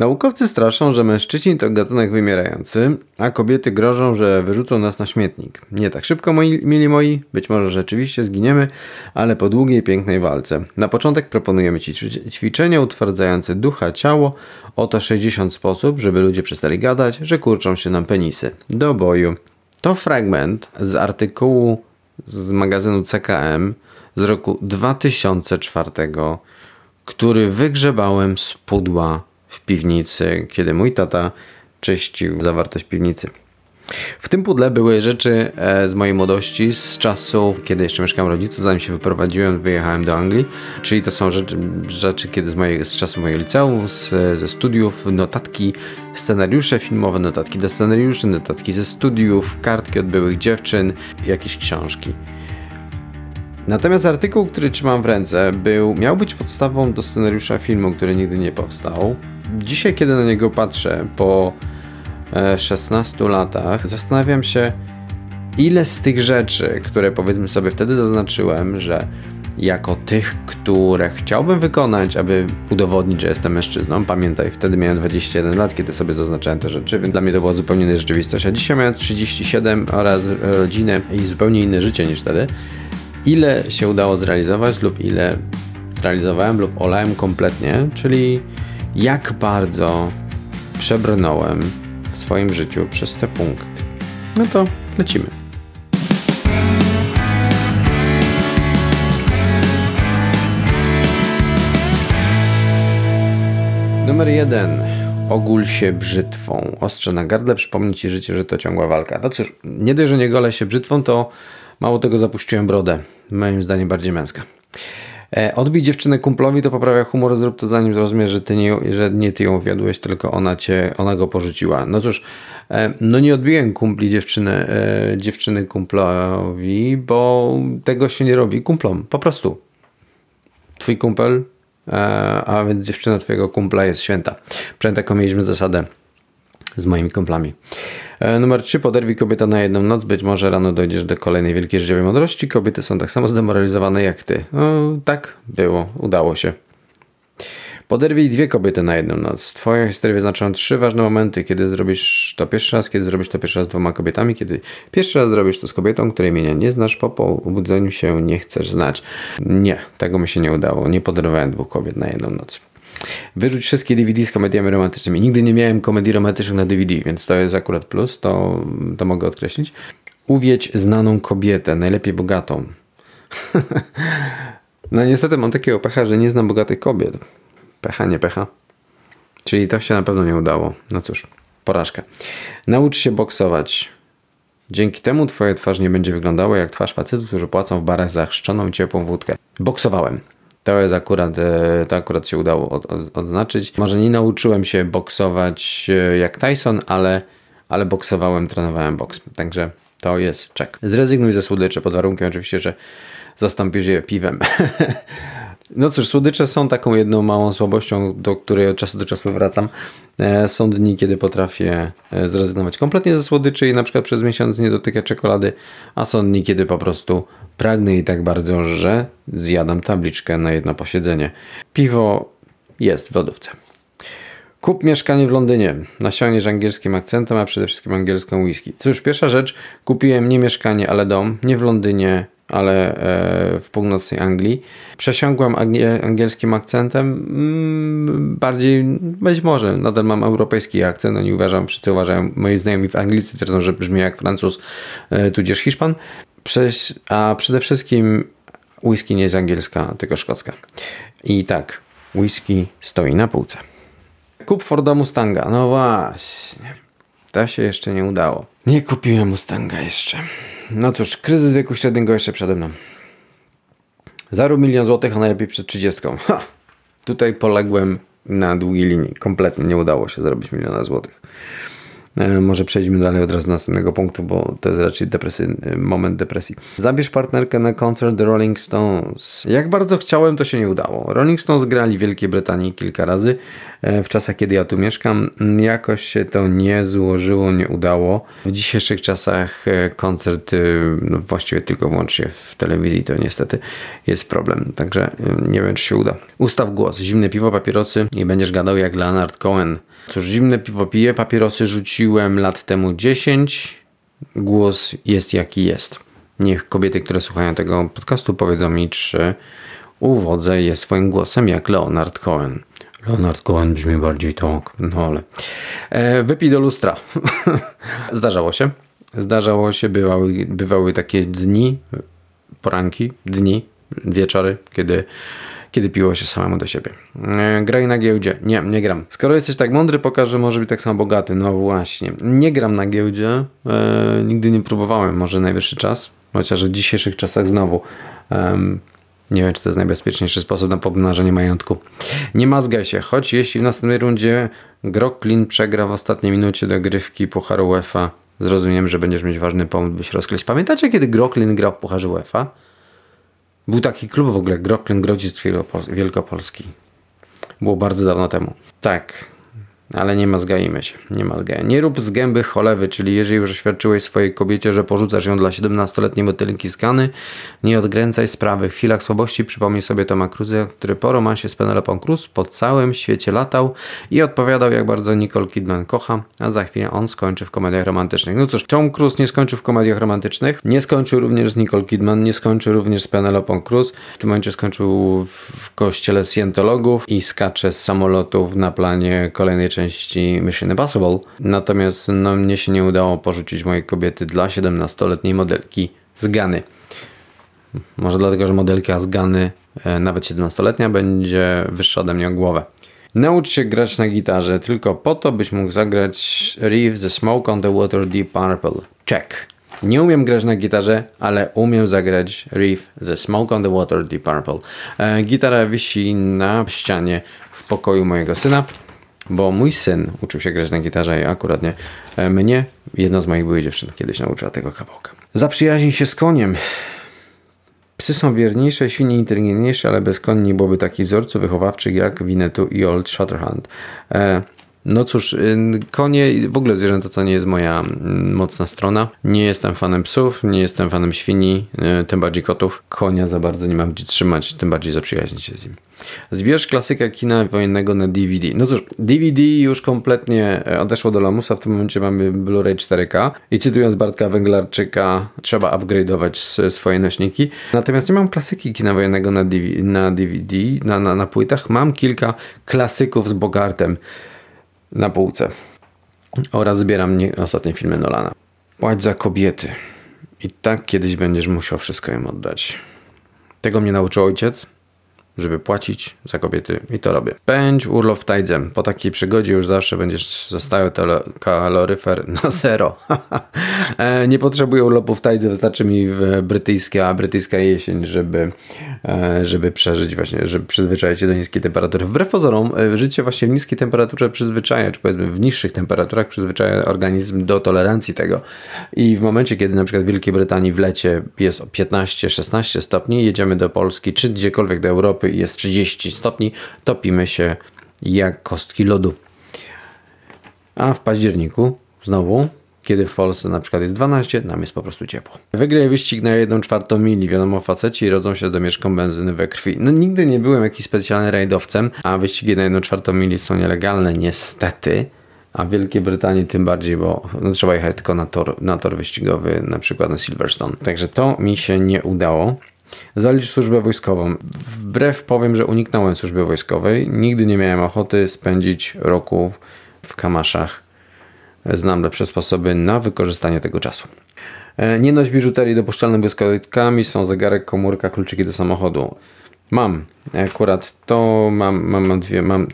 Naukowcy straszą, że mężczyźni to gatunek wymierający, a kobiety grożą, że wyrzucą nas na śmietnik. Nie tak szybko, moi, mili moi, być może rzeczywiście zginiemy, ale po długiej, pięknej walce. Na początek proponujemy Ci ćwiczenia utwardzające ducha, ciało. Oto 60 sposób, żeby ludzie przestali gadać, że kurczą się nam penisy. Do boju. To fragment z artykułu z magazynu CKM z roku 2004, który wygrzebałem z pudła w piwnicy, kiedy mój tata czyścił zawartość piwnicy. W tym pudle były rzeczy e, z mojej młodości, z czasów, kiedy jeszcze mieszkałem rodziców, zanim się wyprowadziłem, wyjechałem do Anglii. Czyli to są rzeczy, rzeczy kiedy z, mojej, z czasu mojego liceum, z, ze studiów, notatki, scenariusze filmowe, notatki do scenariuszy, notatki ze studiów, kartki od byłych dziewczyn, jakieś książki. Natomiast artykuł, który trzymam w ręce, był, miał być podstawą do scenariusza filmu, który nigdy nie powstał. Dzisiaj, kiedy na niego patrzę po 16 e, latach, zastanawiam się, ile z tych rzeczy, które powiedzmy sobie wtedy zaznaczyłem, że jako tych, które chciałbym wykonać, aby udowodnić, że jestem mężczyzną. Pamiętaj, wtedy miałem 21 lat, kiedy sobie zaznaczałem te rzeczy, więc dla mnie to była zupełnie inna rzeczywistość. A dzisiaj miałem 37 oraz rodzinę i zupełnie inne życie niż wtedy ile się udało zrealizować lub ile zrealizowałem lub olałem kompletnie, czyli jak bardzo przebrnąłem w swoim życiu przez te punkty. No to lecimy. Numer jeden. Ogól się brzytwą. Ostrze na gardle, przypomnij ci życie, że to ciągła walka. No cóż, nie dość, że nie golę się brzytwą, to Mało tego zapuściłem brodę. Moim zdaniem bardziej męska. E, odbij dziewczynę kumplowi, to poprawia humor, zrób to zanim zrozumiesz, że, ty nie, że nie ty ją wiodłeś, tylko ona cię, ona go porzuciła. No cóż, e, no nie odbiłem kumpli dziewczyny, e, dziewczyny kumplowi, bo tego się nie robi kumplom, po prostu. Twój kumpel, a więc dziewczyna twojego kumpla jest święta. Przynajmniej taką mieliśmy zasadę z moimi kumplami. E, numer 3. Poderwij kobieta na jedną noc. Być może rano dojdziesz do kolejnej wielkiej życiowej mądrości. Kobiety są tak samo zdemoralizowane jak ty. No, tak było. Udało się. Poderwij dwie kobiety na jedną noc. Twoja historia wyznaczają trzy ważne momenty, kiedy zrobisz to pierwszy raz, kiedy zrobisz to pierwszy raz z dwoma kobietami, kiedy pierwszy raz zrobisz to z kobietą, której imienia nie znasz, po pobudzeniu się nie chcesz znać. Nie, tego mi się nie udało. Nie poderwałem dwóch kobiet na jedną noc. Wyrzuć wszystkie DVD z komediami romantycznymi. Nigdy nie miałem komedii romantycznych na DVD, więc to jest akurat plus, to, to mogę odkreślić. Uwiedź znaną kobietę, najlepiej bogatą. no niestety mam takiego pecha, że nie znam bogatych kobiet. Pecha, nie pecha. Czyli to się na pewno nie udało. No cóż, porażka. Naucz się boksować. Dzięki temu twoja twarz nie będzie wyglądała jak twarz facetów, którzy płacą w barach za chrzczoną ciepłą wódkę. Boksowałem. To jest akurat, e, to akurat się udało od, od, odznaczyć. Może nie nauczyłem się boksować e, jak Tyson, ale, ale boksowałem, trenowałem boks. Także to jest czek. Zrezygnuj ze słodyczy pod warunkiem oczywiście, że zastąpisz je piwem. No cóż, słodycze są taką jedną małą słabością, do której od czasu do czasu wracam. E, są dni, kiedy potrafię zrezygnować kompletnie ze słodyczy i na przykład przez miesiąc nie dotykać czekolady, a są dni, kiedy po prostu Pragnę i tak bardzo, że zjadam tabliczkę na jedno posiedzenie. Piwo jest w lodówce. Kup mieszkanie w Londynie. Nasiągniesz angielskim akcentem, a przede wszystkim angielską whisky. Cóż, pierwsza rzecz, kupiłem nie mieszkanie, ale dom. Nie w Londynie, ale e, w północnej Anglii. Przesiągłem angielskim akcentem. Mm, bardziej, być może, nadal mam europejski akcent. Oni uważam, wszyscy uważają, moi znajomi w Anglicy twierdzą, że brzmi jak Francuz, e, tudzież Hiszpan a przede wszystkim whisky nie jest angielska, tylko szkocka. I tak, whisky stoi na półce. Kup Forda Mustanga. No właśnie. To się jeszcze nie udało. Nie kupiłem Mustanga jeszcze. No cóż, kryzys wieku średniego jeszcze przede mną. Zarób milion złotych, a najlepiej przed trzydziestką. Ha! Tutaj poległem na długiej linii. Kompletnie nie udało się zrobić miliona złotych. E, może przejdźmy dalej od razu do następnego punktu, bo to jest raczej moment depresji. Zabierz partnerkę na koncert The Rolling Stones. Jak bardzo chciałem, to się nie udało. Rolling Stones grali w Wielkiej Brytanii kilka razy e, w czasach, kiedy ja tu mieszkam. Jakoś się to nie złożyło, nie udało. W dzisiejszych czasach e, koncert no właściwie tylko wyłącznie w telewizji to niestety jest problem. Także nie wiem, czy się uda. Ustaw głos, zimne piwo, papierosy i będziesz gadał jak Leonard Cohen. Cóż, zimne piwo piję, papierosy rzuciłem lat temu 10. Głos jest jaki jest. Niech kobiety, które słuchają tego podcastu, powiedzą mi, czy uwodzę je swoim głosem jak Leonard Cohen. Leonard Cohen brzmi bardziej tak, no ale. E, wypij do lustra. Zdarzało się. Zdarzało się, bywały, bywały takie dni, poranki, dni, wieczory, kiedy, kiedy piło się samemu do siebie. E, graj na giełdzie. Nie, nie gram. Skoro jesteś tak mądry, pokaż, że może być tak samo bogaty. No właśnie. Nie gram na giełdzie. E, nigdy nie próbowałem. Może najwyższy czas. Chociaż w dzisiejszych czasach znowu um, nie wiem, czy to jest najbezpieczniejszy sposób na pomnażenie majątku. Nie mazgaj się, choć jeśli w następnej rundzie Groklin przegra w ostatniej minucie dogrywki Pucharu UEFA, zrozumiem, że będziesz mieć ważny pomysł, by się rozkleść. Pamiętacie, kiedy Groklin grał w Pucharze UEFA? Był taki klub w ogóle, Groklin Grodzisk Wielkopolski. Było bardzo dawno temu. Tak, ale nie mazgajmy się, nie mazgaj. Nie rób z gęby cholewy, czyli jeżeli już oświadczyłeś swojej kobiecie, że porzucasz ją dla 17-letniej motylki skany, nie odgręcaj sprawy. W chwilach słabości przypomnij sobie Toma Cruza, który po romansie z Penelopą Cruz po całym świecie latał i odpowiadał, jak bardzo Nicole Kidman kocha, a za chwilę on skończy w komediach romantycznych. No cóż, Tom Cruise nie skończył w komediach romantycznych, nie skończył również z Nicole Kidman, nie skończył również z Penelopą Cruz. W tym momencie skończył w kościele Scientologów i skacze z samolotów na planie kolejnej części części Mission Impossible. Natomiast no, mnie się nie udało porzucić mojej kobiety dla 17-letniej modelki z Gany. Może dlatego, że modelka z Gany, e, nawet 17-letnia, będzie wyższa ode mnie o głowę. Naucz się grać na gitarze tylko po to, byś mógł zagrać Reef The Smoke on the Water Deep Purple. Check. Nie umiem grać na gitarze, ale umiem zagrać Reef The Smoke on the Water Deep Purple. E, gitara wisi na ścianie w pokoju mojego syna bo mój syn uczył się grać na gitarze i akurat nie e, mnie, jedna z moich byłych dziewczyn kiedyś nauczyła tego kawałka. Zaprzyjaźnij się z koniem. Psy są wierniejsze, świnie inteligentniejsze, ale bez koni nie byłoby takich wzorców wychowawczych jak Winnetou i Old Shatterhand. E, no cóż, y, konie w ogóle zwierzęta to nie jest moja mm, mocna strona. Nie jestem fanem psów, nie jestem fanem świni, y, tym bardziej kotów. Konia za bardzo nie mam gdzie trzymać, tym bardziej zaprzyjaźnić się z nim. Zbierz klasykę kina wojennego na DVD. No cóż, DVD już kompletnie e, odeszło do lamusa, w tym momencie mamy Blu-ray 4K i cytując Bartka Węglarczyka, trzeba upgrade'ować swoje nośniki. Natomiast nie mam klasyki kina wojennego na DVD, na, DVD, na, na, na płytach. Mam kilka klasyków z Bogartem na półce. Oraz zbieram nie, ostatnie filmy Nolana. Płać za kobiety. I tak kiedyś będziesz musiał wszystko im oddać. Tego mnie nauczył ojciec żeby płacić za kobiety i to robię. Spędź urlop w Tajdze. Po takiej przygodzie już zawsze będziesz zostały kaloryfer na zero. E, nie potrzebuję urlopu w Tajdze, wystarczy mi brytyjska, brytyjska jesień, żeby, e, żeby przeżyć właśnie, żeby przyzwyczaić się do niskiej temperatury. Wbrew pozorom, e, życie właśnie w niskiej temperaturze przyzwyczaja, czy powiedzmy w niższych temperaturach przyzwyczaja organizm do tolerancji tego. I w momencie, kiedy na przykład w Wielkiej Brytanii w lecie jest 15-16 stopni, jedziemy do Polski, czy gdziekolwiek do Europy jest 30 stopni, topimy się jak kostki lodu. A w październiku znowu kiedy w Polsce na przykład jest 12, nam jest po prostu ciepło. Wygraj wyścig na 1 czwartą mili. Wiadomo, faceci rodzą się z domieszką benzyny we krwi. No nigdy nie byłem jakiś specjalny rajdowcem, a wyścigi na 1 czwartą mili są nielegalne niestety. A w Wielkiej Brytanii tym bardziej, bo no, trzeba jechać tylko na tor, na tor wyścigowy, na przykład na Silverstone. Także to mi się nie udało. Zalicz służbę wojskową. Wbrew powiem, że uniknąłem służby wojskowej. Nigdy nie miałem ochoty spędzić roku w kamaszach. Znam lepsze sposoby na wykorzystanie tego czasu. E, nie noś biżuterii dopuszczalne błyskawitkami, są zegarek, komórka, kluczyki do samochodu. Mam akurat to, mam, mam, mam, dwie, mam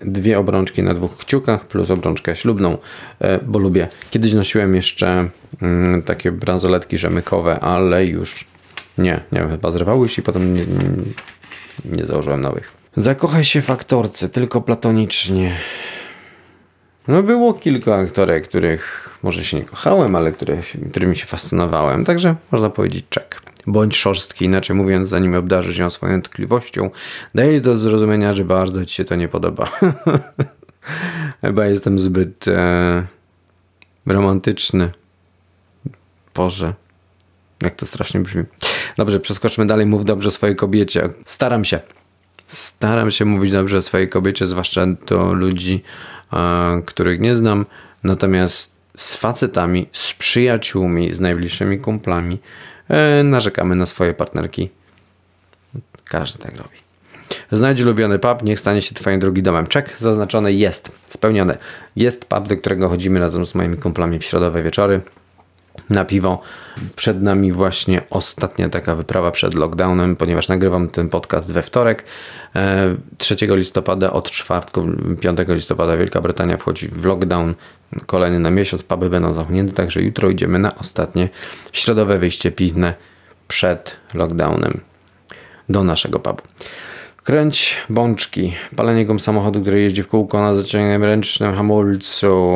dwie obrączki na dwóch kciukach plus obrączkę ślubną, e, bo lubię. Kiedyś nosiłem jeszcze mm, takie bransoletki rzemykowe, ale już nie, nie wiem, chyba zrywały się i potem nie, nie, nie założyłem nowych. Zakochaj się w aktorce, tylko platonicznie. No było kilka aktorek, których może się nie kochałem, ale które, którymi się fascynowałem, także można powiedzieć czek. Bądź szorstki, inaczej mówiąc, zanim obdarzysz ją swoją tkliwością, dajesz do zrozumienia, że bardzo ci się to nie podoba. Chyba jestem zbyt e, romantyczny. Boże, jak to strasznie brzmi. Dobrze, przeskoczmy dalej. Mów dobrze o swojej kobiecie. Staram się. Staram się mówić dobrze o swojej kobiecie, zwłaszcza do ludzi e, których nie znam, natomiast z facetami, z przyjaciółmi, z najbliższymi kumplami e, narzekamy na swoje partnerki. Każdy tak robi. Znajdź ulubiony pub, niech stanie się twoim drugi domem. Czek zaznaczony jest, spełniony. Jest pub, do którego chodzimy razem z moimi kumplami w środowe wieczory na piwo. Przed nami właśnie ostatnia taka wyprawa przed lockdownem, ponieważ nagrywam ten podcast we wtorek. 3 e, listopada od czwartku, 5 listopada Wielka Brytania wchodzi w lockdown kolejny na miesiąc. Puby będą zamknięte, także jutro idziemy na ostatnie środowe wyjście piwne przed lockdownem do naszego pubu. Kręć bączki, palenie gum samochodu, który jeździ w kółko na zaciągniętym ręcznym hamulcu.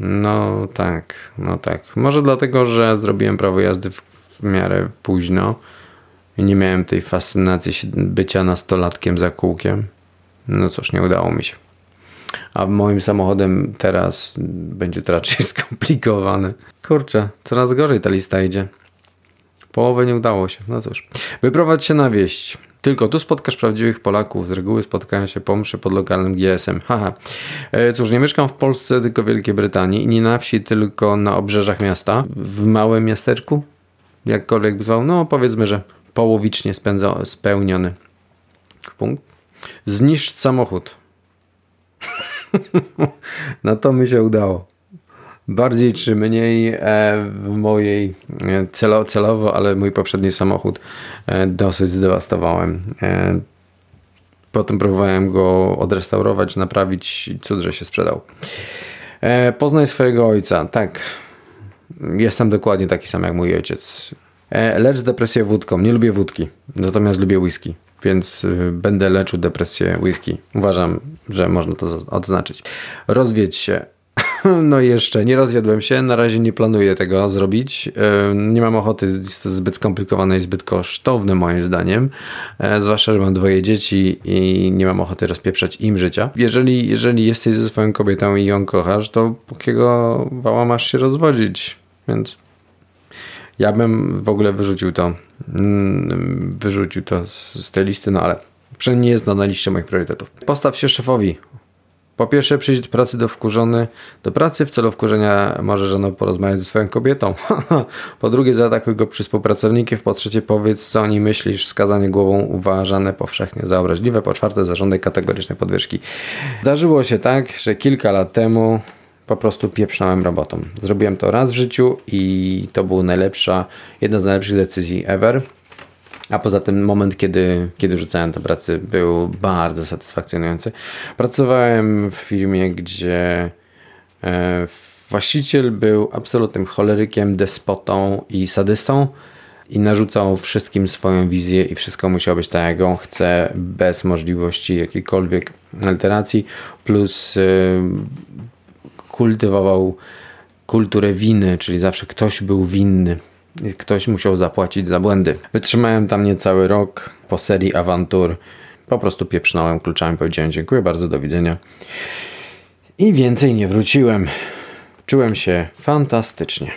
No tak, no tak. Może dlatego, że zrobiłem prawo jazdy w miarę późno i nie miałem tej fascynacji bycia nastolatkiem za kółkiem. No cóż, nie udało mi się. A moim samochodem teraz będzie to raczej skomplikowane. Kurczę, coraz gorzej ta lista idzie. Połowę nie udało się. No cóż. Wyprowadź się na wieść. Tylko tu spotkasz prawdziwych Polaków. Z reguły spotkają się po mszy pod lokalnym GSM. Haha. E, cóż, nie mieszkam w Polsce, tylko w Wielkiej Brytanii nie na wsi, tylko na obrzeżach miasta. W małym miasteczku. Jakkolwiek by zwał. No powiedzmy, że połowicznie spędza, spełniony. Punkt. Zniszcz samochód. Na to mi się udało bardziej czy mniej e, w mojej e, celo, celowo, ale mój poprzedni samochód e, dosyć zdewastowałem. Potem próbowałem go odrestaurować, naprawić, cud, że się sprzedał. Poznaj swojego ojca. Tak, jestem dokładnie taki sam jak mój ojciec. Lecz depresję wódką. Nie lubię wódki, natomiast lubię whisky, więc będę leczył depresję whisky. Uważam, że można to odznaczyć. Rozwiedź się. No jeszcze, nie rozwiodłem się, na razie nie planuję tego zrobić. Nie mam ochoty, jest to zbyt skomplikowane i zbyt kosztowne moim zdaniem. E, zwłaszcza, że mam dwoje dzieci i nie mam ochoty rozpieprzać im życia. Jeżeli, jeżeli jesteś ze swoją kobietą i ją kochasz, to jakiego wała masz się rozwodzić? Więc ja bym w ogóle wyrzucił to, mm, wyrzucił to z, z tej listy, no ale przynajmniej nie jest na liście moich priorytetów. Postaw się szefowi. Po pierwsze, przyjść do pracy do wkurzony do pracy w celu wkurzenia może żona porozmawiać ze swoją kobietą. po drugie, zaatakuj go przy współpracownikiem. Po trzecie, powiedz, co o nim myślisz. Skazanie głową uważane powszechnie za obraźliwe. Po czwarte, zażądaj kategorycznej podwyżki. Zdarzyło się tak, że kilka lat temu po prostu pieprznąłem robotą. Zrobiłem to raz w życiu i to była najlepsza, jedna z najlepszych decyzji ever. A poza tym moment, kiedy, kiedy rzucałem do pracy, był bardzo satysfakcjonujący. Pracowałem w firmie, gdzie e, właściciel był absolutnym cholerykiem, despotą i sadystą i narzucał wszystkim swoją wizję i wszystko musiało być tak, jak on chce, bez możliwości jakiejkolwiek alteracji, plus e, kultywował kulturę winy, czyli zawsze ktoś był winny Ktoś musiał zapłacić za błędy. Wytrzymałem tam niecały rok po serii awantur. Po prostu pieprznąłem kluczami, powiedziałem dziękuję bardzo, do widzenia. I więcej nie wróciłem. Czułem się fantastycznie.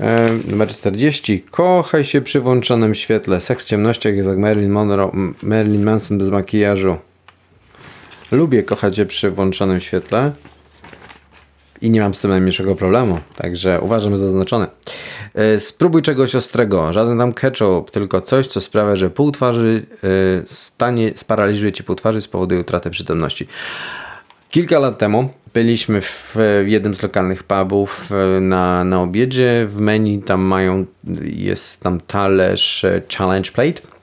E, numer 40. Kochaj się przy włączonym świetle. Seks w ciemnościach jest jak Marilyn Monroe, Marilyn Manson bez makijażu. Lubię kochać się przy włączonym świetle i nie mam z tym najmniejszego problemu, także uważam zaznaczone. E, spróbuj czegoś ostrego, żaden tam ketchup, tylko coś, co sprawia, że pół twarzy e, stanie, sparaliżuje ci pół twarzy, spowoduje utratę przytomności. Kilka lat temu byliśmy w jednym z lokalnych pubów e, na, na obiedzie. W menu tam mają, jest tam talerz challenge plate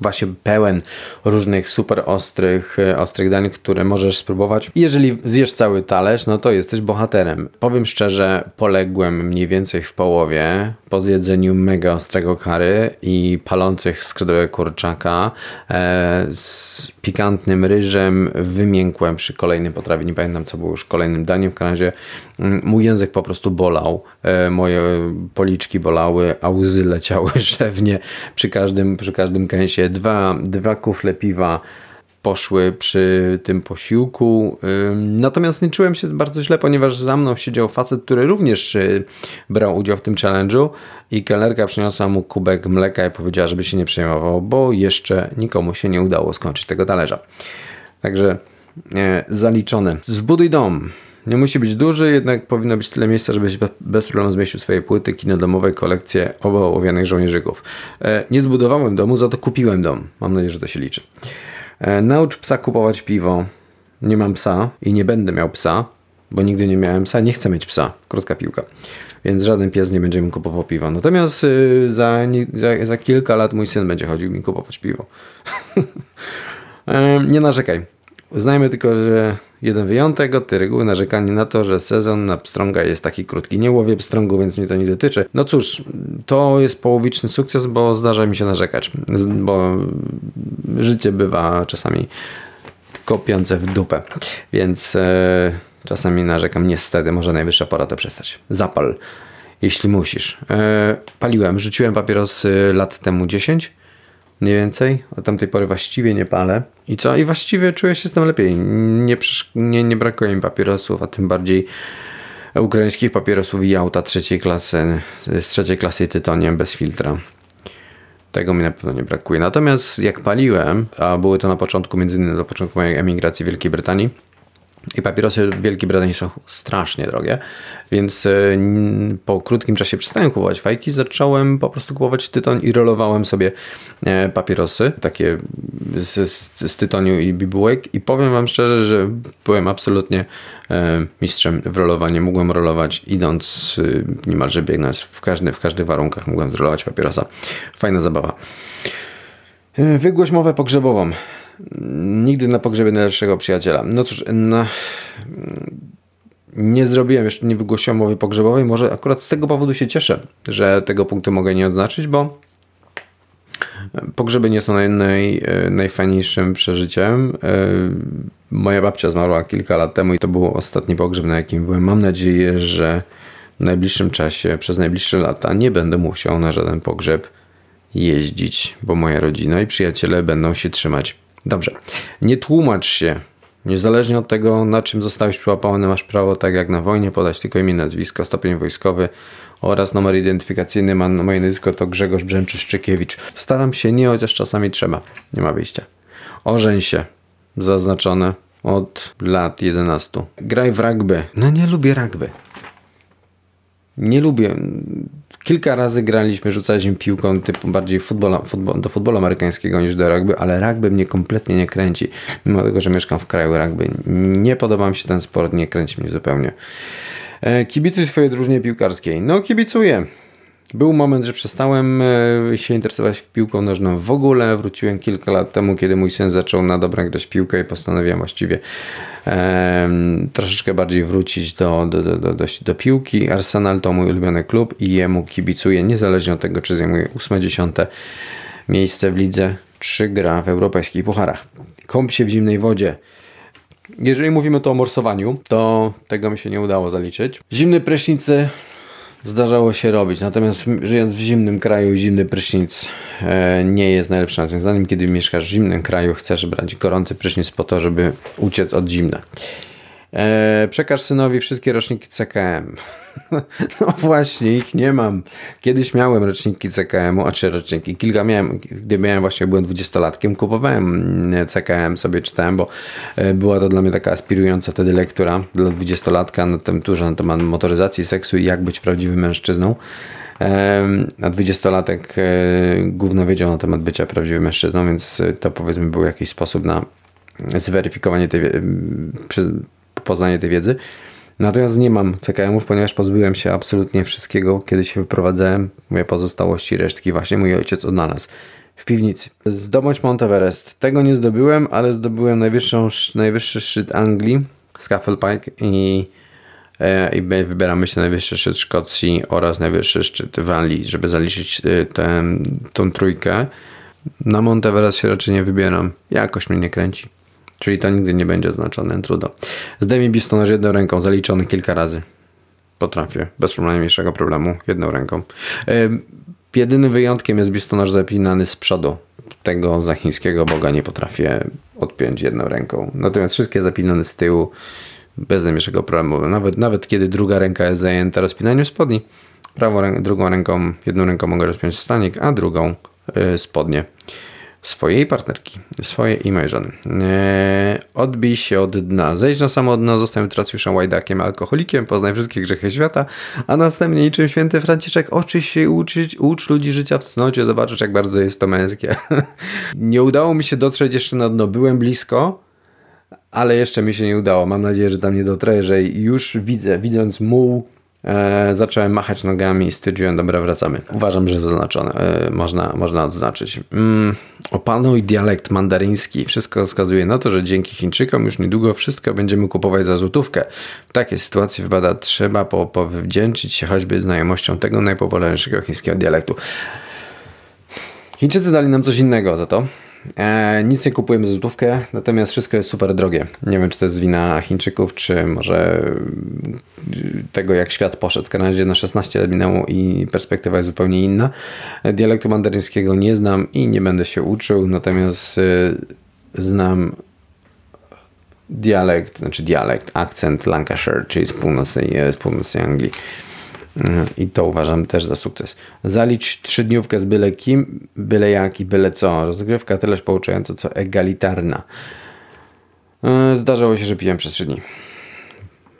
właśnie pełen różnych super ostrych, e, ostrych dań, które możesz spróbować. Jeżeli zjesz cały talerz, no to jesteś bohaterem. Powiem szczerze, poległem mniej więcej w połowie po zjedzeniu mega ostrego kary i palących skrzydłego kurczaka e, z pikantnym ryżem wymiękłem przy kolejnym potrawie. Nie pamiętam, co było już kolejnym daniem. W każdym razie mój język po prostu bolał. E, moje policzki bolały, a łzy leciały szewnie przy każdym, przy każdym kęsie dwa, dwa kufle piwa poszły przy tym posiłku. Natomiast nie czułem się bardzo źle, ponieważ za mną siedział facet, który również y, brał udział w tym challenge'u i kelnerka przyniosła mu kubek mleka i powiedziała, żeby się nie przejmował, bo jeszcze nikomu się nie udało skończyć tego talerza. Także e, zaliczone. Zbuduj dom. Nie musi być duży, jednak powinno być tyle miejsca, żebyś be- bez problemu zmieścił swoje płyty, kino domowe, kolekcję ołowianych żołnierzyków. E, nie zbudowałem domu, za to kupiłem dom. Mam nadzieję, że to się liczy. E, naucz psa kupować piwo. Nie mam psa i nie będę miał psa, bo nigdy nie miałem psa. Nie chcę mieć psa. Krótka piłka. Więc żaden pies nie będzie mi kupował piwa. Natomiast y, za, za, za kilka lat mój syn będzie chodził mi kupować piwo. E, nie narzekaj. Uznajmy tylko, że jeden wyjątek od tej reguły narzekanie na to, że sezon na pstrąga jest taki krótki. Nie łowię pstrągu, więc mnie to nie dotyczy. No cóż, to jest połowiczny sukces, bo zdarza mi się narzekać. Bo życie bywa czasami kopiące w dupę. Więc e, czasami narzekam, niestety, może najwyższa pora to przestać. Zapal, jeśli musisz. E, paliłem, rzuciłem papierosy lat temu 10, mniej więcej. Od tamtej pory właściwie nie palę. I co? I właściwie czuję się z tym lepiej. Nie, nie, nie brakuje mi papierosów, a tym bardziej ukraińskich papierosów i auta trzeciej klasy, z trzeciej klasy tytoniem bez filtra. Tego mi na pewno nie brakuje. Natomiast jak paliłem, a były to na początku, między innymi na początku mojej emigracji w Wielkiej Brytanii, i papierosy w Wielkiej Brytanii są strasznie drogie, więc e, po krótkim czasie przestałem kupować fajki, zacząłem po prostu kupować tytoń i rolowałem sobie e, papierosy, takie z, z, z tytoniu i bibułek i powiem wam szczerze, że byłem absolutnie e, mistrzem w rolowaniu. Mogłem rolować idąc, niemalże biegnąc w, każdy, w każdych warunkach, mogłem zrolować papierosa. Fajna zabawa. Wygłoś mowę pogrzebową. Nigdy na pogrzebie najlepszego przyjaciela. No cóż, no, nie zrobiłem jeszcze, nie wygłosiłem mowy pogrzebowej. Może akurat z tego powodu się cieszę, że tego punktu mogę nie odznaczyć, bo pogrzeby nie są naj, naj, najfajniejszym przeżyciem. E, Moja babcia zmarła kilka lat temu i to był ostatni pogrzeb, na jakim byłem. Mam nadzieję, że w najbliższym czasie, przez najbliższe lata nie będę musiał na żaden pogrzeb jeździć, bo moja rodzina i przyjaciele będą się trzymać. Dobrze. Nie tłumacz się. Niezależnie od tego, na czym zostałeś przyłapany, masz prawo, tak jak na wojnie, podać tylko imię, nazwisko, stopień wojskowy oraz numer identyfikacyjny. Ma, moje nazwisko to Grzegorz Brzęczyszczykiewicz. Staram się nie, chociaż czasami trzeba. Nie ma wyjścia. Ożeń się. Zaznaczone od lat 11. Graj w rugby. No nie lubię rugby. Nie lubię. Kilka razy graliśmy, rzucaliśmy piłką typu bardziej futbol, do futbolu amerykańskiego niż do rugby, ale rugby mnie kompletnie nie kręci. Mimo tego, że mieszkam w kraju rugby. Nie podoba mi się ten sport, nie kręci mnie zupełnie. E, Kibicuj swojej drużynie piłkarskiej. No kibicuję. Był moment, że przestałem e, się interesować piłką nożną w ogóle. Wróciłem kilka lat temu, kiedy mój syn zaczął na dobre grać piłkę i postanowiłem właściwie troszeczkę bardziej wrócić do, do, do, do, do, piłki. Arsenal to mój ulubiony klub i jemu kibicuję, niezależnie od tego, czy zajmuje 8-10 miejsce w lidze, czy gra w europejskich pucharach. Kąp się w zimnej wodzie. Jeżeli mówimy o morsowaniu, to tego mi się nie udało zaliczyć. Zimne prysznice zdarzało się robić, natomiast żyjąc w zimnym kraju, zimny prysznic e, nie jest najlepszym rozwiązaniem. Kiedy mieszkasz w zimnym kraju, chcesz brać gorący prysznic po to, żeby uciec od zimna. E, przekaż synowi wszystkie roczniki CKM. No właśnie, ich nie mam. Kiedyś miałem roczniki CKM-u, a czy roczniki, kilka miałem, gdy miałem właśnie, byłem dwudziestolatkiem, kupowałem mm, CKM, sobie czytałem, bo e, była to dla mnie taka aspirująca wtedy lektura dla dwudziestolatka na tym turze na temat motoryzacji, seksu i jak być prawdziwym mężczyzną. A dwudziestolatek e, gówno wiedział na temat bycia prawdziwym mężczyzną, więc to powiedzmy był jakiś sposób na zweryfikowanie tej, wie- m, przez poznanie tej wiedzy. Natomiast nie mam CKM-ów, ponieważ pozbyłem się absolutnie wszystkiego, kiedy się wyprowadzałem. Moje pozostałości, resztki właśnie mój ojciec odnalazł w piwnicy. Zdobądź Mount Everest. Tego nie zdobyłem, ale zdobyłem najwyższą, najwyższy szczyt Anglii, Scafell Pike i, e, i wybieramy się na najwyższy szczyt Szkocji oraz najwyższy szczyt Walii, żeby zaliczyć e, tę, tą trójkę. Na Mount Everest się raczej nie wybieram. Jakoś mnie nie kręci. Czyli to nigdy nie będzie oznaczone, trudno. Zdejmij biustonosz jedną ręką, zaliczony kilka razy. Potrafię, bez najmniejszego problemu, jedną ręką. Ym, Jedynym wyjątkiem jest biustonosz zapinany z przodu. Tego za chińskiego boga nie potrafię odpiąć jedną ręką. Natomiast wszystkie zapinane z tyłu, bez najmniejszego problemu. Nawet, nawet kiedy druga ręka jest zajęta rozpinaniem spodni, prawą drugą ręką, jedną ręką mogę rozpiąć stanik, a drugą y, spodnie. Swojej partnerki, swojej i mojej żony. Eee, odbij się od dna, zejdź na samo dno, zostań tracjuszem, łajdakiem, alkoholikiem, poznaj wszystkie grzechy świata, a następnie niczym święty Franciszek oczy się uczyć, ucz ludzi życia w cnocie, zobaczysz jak bardzo jest to męskie. nie udało mi się dotrzeć jeszcze na dno, byłem blisko, ale jeszcze mi się nie udało. Mam nadzieję, że tam nie dotrę, że już widzę, widząc muł, e, zacząłem machać nogami i stwierdziłem, dobra, wracamy. Uważam, że zaznaczone, e, można, można odznaczyć. Mm, opanuj dialekt mandaryński. Wszystko wskazuje na to, że dzięki Chińczykom już niedługo wszystko będziemy kupować za złotówkę. W takiej sytuacji wypada, trzeba po, powdzięczyć się choćby znajomością tego najpopularniejszego chińskiego dialektu. Chińczycy dali nam coś innego za to. E, nic nie kupujemy za złotówkę, natomiast wszystko jest super drogie. Nie wiem, czy to jest wina Chińczyków, czy może tego, jak świat poszedł. Kanadzie na 16 lat minęło i perspektywa jest zupełnie inna. Dialektu mandaryńskiego nie znam i nie będę się uczył, natomiast y, znam dialekt, znaczy dialekt, akcent Lancashire, czyli z północnej, z północnej Anglii. I to uważam też za sukces. Zalicz trzydniówkę z byle kim, byle jak i byle co. Rozgrywka tyleż pouczająca, co egalitarna. E, zdarzało się, że piłem przez trzy dni.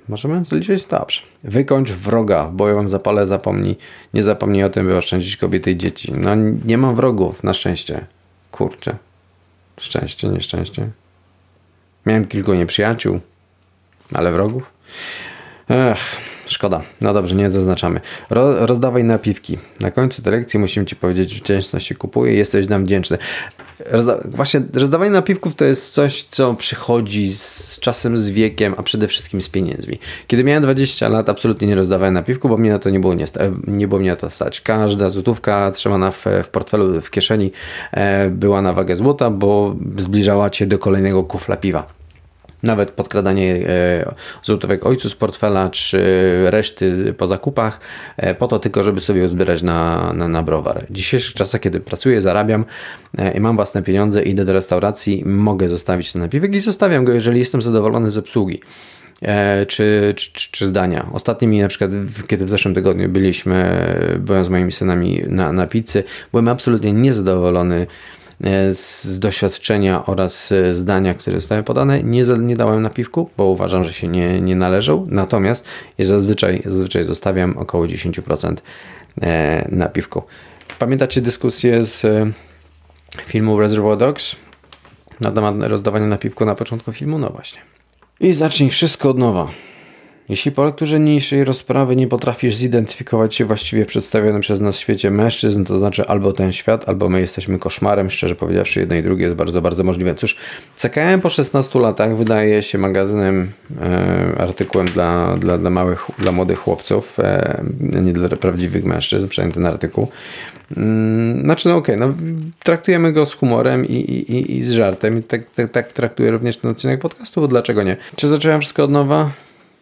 Możemy zaliczyć? Dobrze. Wykończ wroga. W bojowym zapale zapomnij, nie zapomnij o tym, by oszczędzić kobiety i dzieci. No nie mam wrogów, na szczęście. Kurczę. Szczęście, nieszczęście. Miałem kilku nieprzyjaciół, ale wrogów? Ech. Szkoda. No dobrze, nie zaznaczamy. Ro, rozdawaj napiwki. Na końcu tej lekcji musimy Ci powiedzieć, wdzięczność się kupuje jesteś nam wdzięczny. Rozda właśnie rozdawanie napiwków to jest coś, co przychodzi z czasem, z wiekiem, a przede wszystkim z pieniędzmi. Kiedy miałem 20 lat, absolutnie nie rozdawałem napiwków, bo mnie na to nie było, nie, nie było mnie na to stać. Każda złotówka trzymana w, w portfelu, w kieszeni e, była na wagę złota, bo zbliżała Cię do kolejnego kufla piwa nawet podkradanie e, złotówek ojcu z portfela, czy reszty po zakupach, e, po to tylko, żeby sobie zbierać na, na, na browar. W dzisiejszych czasach, kiedy pracuję, zarabiam e, i mam własne pieniądze, idę do restauracji, mogę zostawić ten napiwek i zostawiam go, jeżeli jestem zadowolony z obsługi. Czy, czy, czy, zdania. Ostatnimi na przykład, kiedy w zeszłym tygodniu byliśmy, byłem z moimi synami na, na pizzy, byłem absolutnie niezadowolony z doświadczenia oraz zdania, które zostały podane, nie, nie dałem napiwku, bo uważam, że się nie, nie należą. Natomiast zazwyczaj, zazwyczaj zostawiam około 10% e, napiwku. Pamiętacie dyskusję z e, filmu Reservoir Dogs na temat rozdawania napiwku na początku filmu? No właśnie. I zacznij wszystko od nowa. Jeśli po lekturze niniejszej rozprawy nie potrafisz zidentyfikować się właściwie przedstawionym przez nas w świecie mężczyzn, to znaczy albo ten świat, albo my jesteśmy koszmarem, szczerze powiedziawszy, jedno i drugie jest bardzo, bardzo możliwe. Cóż, CKM po 16 latach wydaje się magazynem, e, artykułem dla, dla, dla, małych, dla młodych chłopców, e, nie dla prawdziwych mężczyzn, przynajmniej ten artykuł. Mm, znaczy, no okej, okay, no, traktujemy go z humorem i, i, i z żartem. I tak, tak, tak traktuję również ten odcinek podcastu, bo dlaczego nie? Czy zacząłem wszystko od nowa?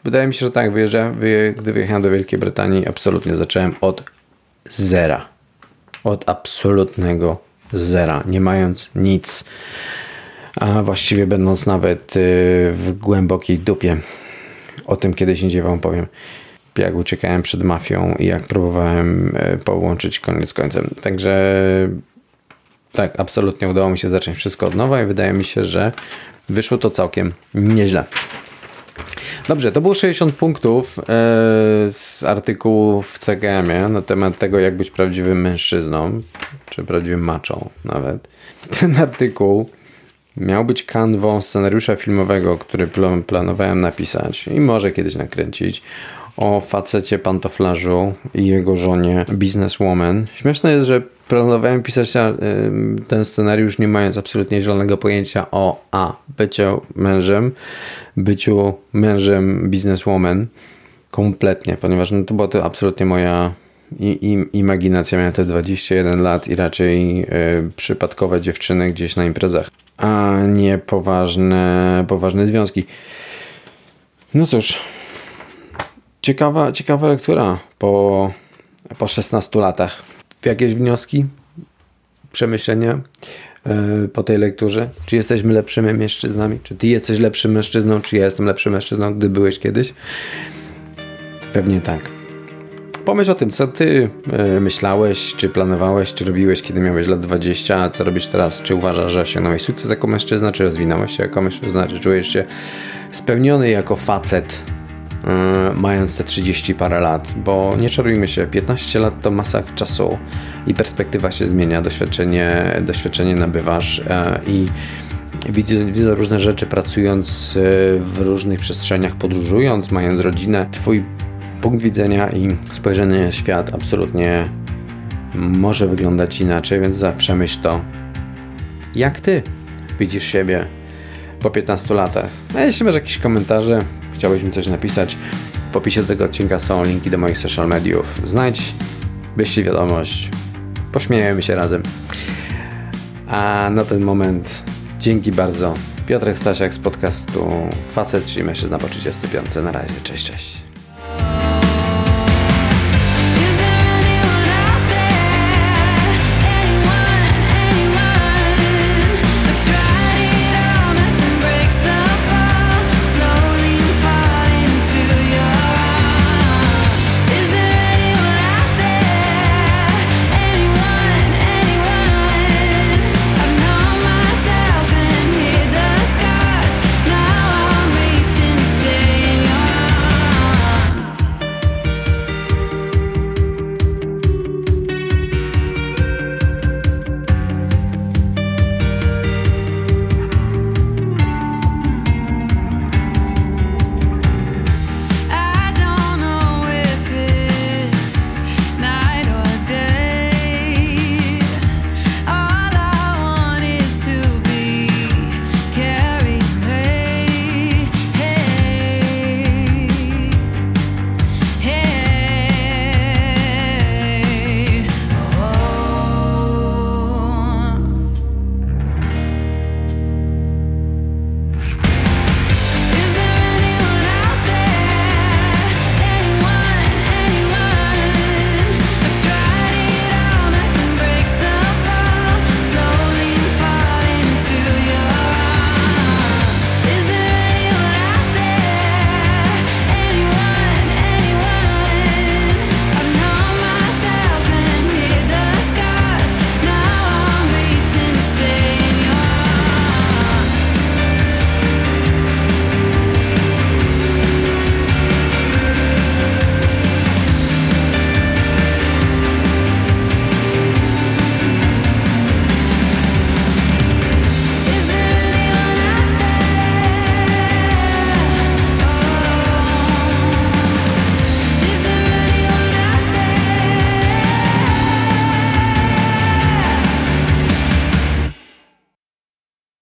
Wydaje mi się, że tak, wyjeżdżałem, gdy wyjechałem do Wielkiej Brytanii, absolutnie zacząłem od zera. Od absolutnego zera, nie mając nic. A właściwie będąc nawet y, w głębokiej dupie. O tym kiedyś indziej Wam powiem. Jak uciekałem przed mafią i jak próbowałem y, połączyć koniec z końcem. Także tak, absolutnie udało mi się zacząć wszystko od nowa i wydaje mi się, że wyszło to całkiem nieźle. Dobrze, to było 60 punktów e, z artykułu w CGM-ie na temat tego, jak być prawdziwym mężczyzną, czy prawdziwym maczą nawet. Ten artykuł miał być kanwą scenariusza filmowego, który planowałem napisać i może kiedyś nakręcić o facecie pantoflarzu i jego żonie businesswoman. Śmieszne jest, że planowałem pisać ten scenariusz nie mając absolutnie zielonego pojęcia o a byciu mężem, byciu mężem businesswoman kompletnie, ponieważ no, to była to absolutnie moja i, i, imaginacja. Miałem te 21 lat i raczej y, przypadkowe dziewczyny gdzieś na imprezach, a nie poważne, poważne związki. No cóż, ciekawa, ciekawa lektura po, po 16 latach. Jakieś wnioski, przemyślenia? E, po tej lekturze? Czy jesteśmy lepszymi mężczyznami? Czy ty jesteś lepszym mężczyzną? Czy ja jestem lepszym mężczyzną, gdy byłeś kiedyś? Pewnie tak. Pomyśl o tym, co ty e, myślałeś, czy planowałeś, czy robiłeś, kiedy miałeś lat 20, a co robisz teraz? Czy uważasz, że osiągnąłeś sukces jako mężczyzna, czy rozwinąłeś się jako mężczyzna, czy czujesz się spełniony jako facet, mając te 30 parę lat? Bo nie czarujmy się, 15 lat to masa czasu i perspektywa się zmienia, doświadczenie, doświadczenie nabywasz e, i widzę, różne rzeczy pracując w różnych przestrzeniach, podróżując, mając rodzinę. Twój punkt widzenia i spojrzenie na świat absolutnie może wyglądać inaczej, więc przemyśl to, jak ty widzisz siebie po 15 latach. A jeśli masz jakieś komentarze, chciałbyś mi coś napisać, w opisie do tego odcinka są linki do moich social mediów. Znajdź, wyślij wiadomość, pośmiejemy się razem. A na ten moment dzięki bardzo. Piotrek Stasiak z podcastu Facet, czyli mężczyzna po 35. Na razie, cześć, cześć.